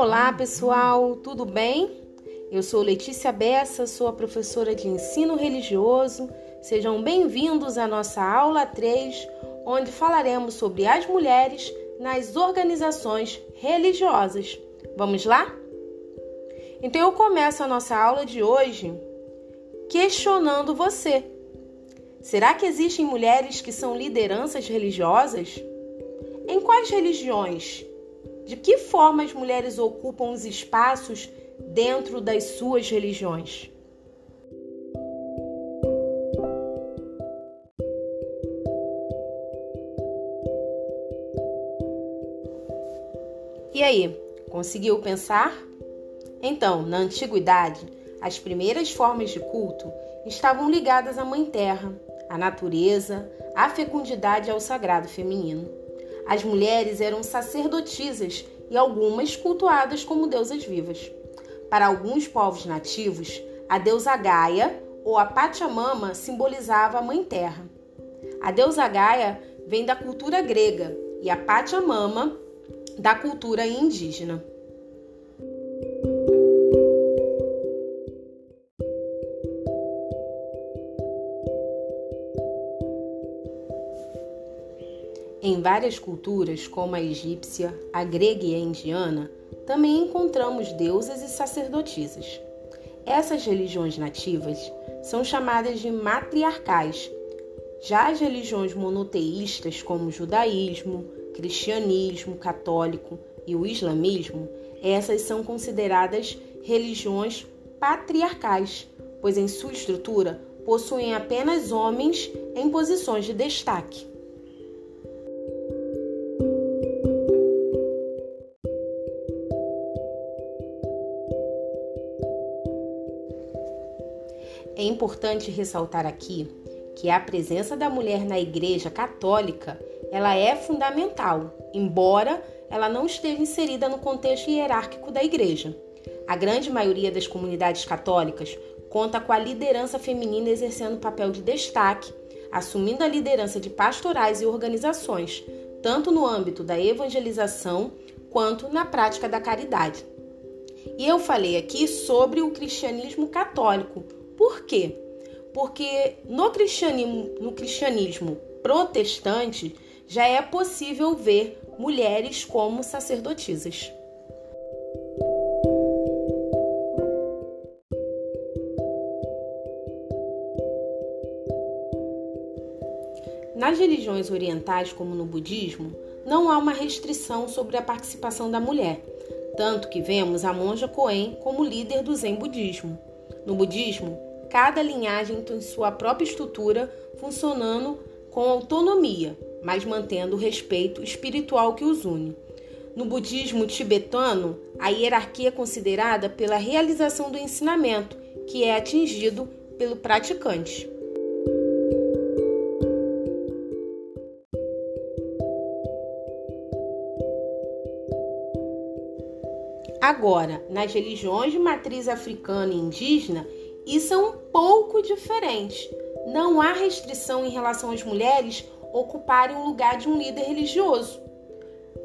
Olá, pessoal, tudo bem? Eu sou Letícia Bessa, sou a professora de ensino religioso. Sejam bem-vindos à nossa aula 3, onde falaremos sobre as mulheres nas organizações religiosas. Vamos lá? Então eu começo a nossa aula de hoje questionando você. Será que existem mulheres que são lideranças religiosas? Em quais religiões de que forma as mulheres ocupam os espaços dentro das suas religiões? E aí, conseguiu pensar? Então, na antiguidade, as primeiras formas de culto estavam ligadas à Mãe Terra, à natureza, à fecundidade e ao sagrado feminino. As mulheres eram sacerdotisas e algumas cultuadas como deusas vivas. Para alguns povos nativos, a deusa Gaia ou a Pachamama simbolizava a Mãe Terra. A deusa Gaia vem da cultura grega e a Pachamama da cultura indígena. Em várias culturas, como a egípcia, a grega e a indiana, também encontramos deusas e sacerdotisas. Essas religiões nativas são chamadas de matriarcais. Já as religiões monoteístas, como o judaísmo, cristianismo católico e o islamismo, essas são consideradas religiões patriarcais, pois em sua estrutura possuem apenas homens em posições de destaque. É importante ressaltar aqui que a presença da mulher na Igreja Católica ela é fundamental, embora ela não esteja inserida no contexto hierárquico da Igreja. A grande maioria das comunidades católicas conta com a liderança feminina exercendo papel de destaque, assumindo a liderança de pastorais e organizações, tanto no âmbito da evangelização quanto na prática da caridade. E eu falei aqui sobre o cristianismo católico, por quê? Porque no cristianismo, no cristianismo protestante já é possível ver mulheres como sacerdotisas. Nas religiões orientais, como no budismo, não há uma restrição sobre a participação da mulher, tanto que vemos a monja Koen como líder do Zen budismo. No budismo, cada linhagem tem sua própria estrutura, funcionando com autonomia, mas mantendo o respeito espiritual que os une. No budismo tibetano, a hierarquia é considerada pela realização do ensinamento, que é atingido pelo praticante. Agora, nas religiões de matriz africana e indígena, isso é um pouco diferente. Não há restrição em relação às mulheres ocuparem o lugar de um líder religioso.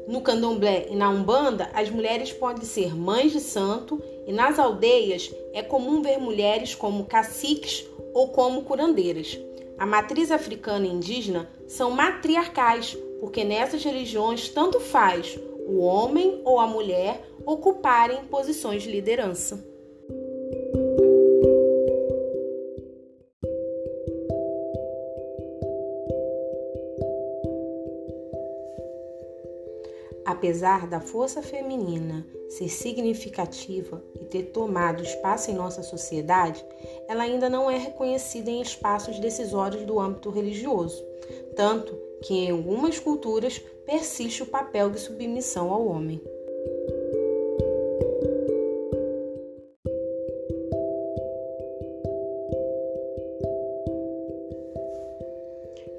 No candomblé e na umbanda, as mulheres podem ser mães de santo e nas aldeias é comum ver mulheres como caciques ou como curandeiras. A matriz africana e indígena são matriarcais, porque nessas religiões tanto faz o homem ou a mulher ocuparem posições de liderança. Apesar da força feminina ser significativa e ter tomado espaço em nossa sociedade, ela ainda não é reconhecida em espaços decisórios do âmbito religioso, tanto que em algumas culturas persiste o papel de submissão ao homem.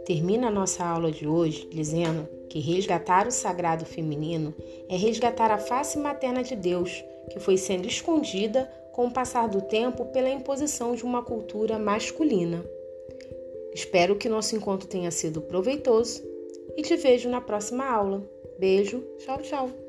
Termina a nossa aula de hoje dizendo que resgatar o sagrado feminino é resgatar a face materna de Deus, que foi sendo escondida com o passar do tempo pela imposição de uma cultura masculina. Espero que nosso encontro tenha sido proveitoso e te vejo na próxima aula. Beijo, tchau, tchau.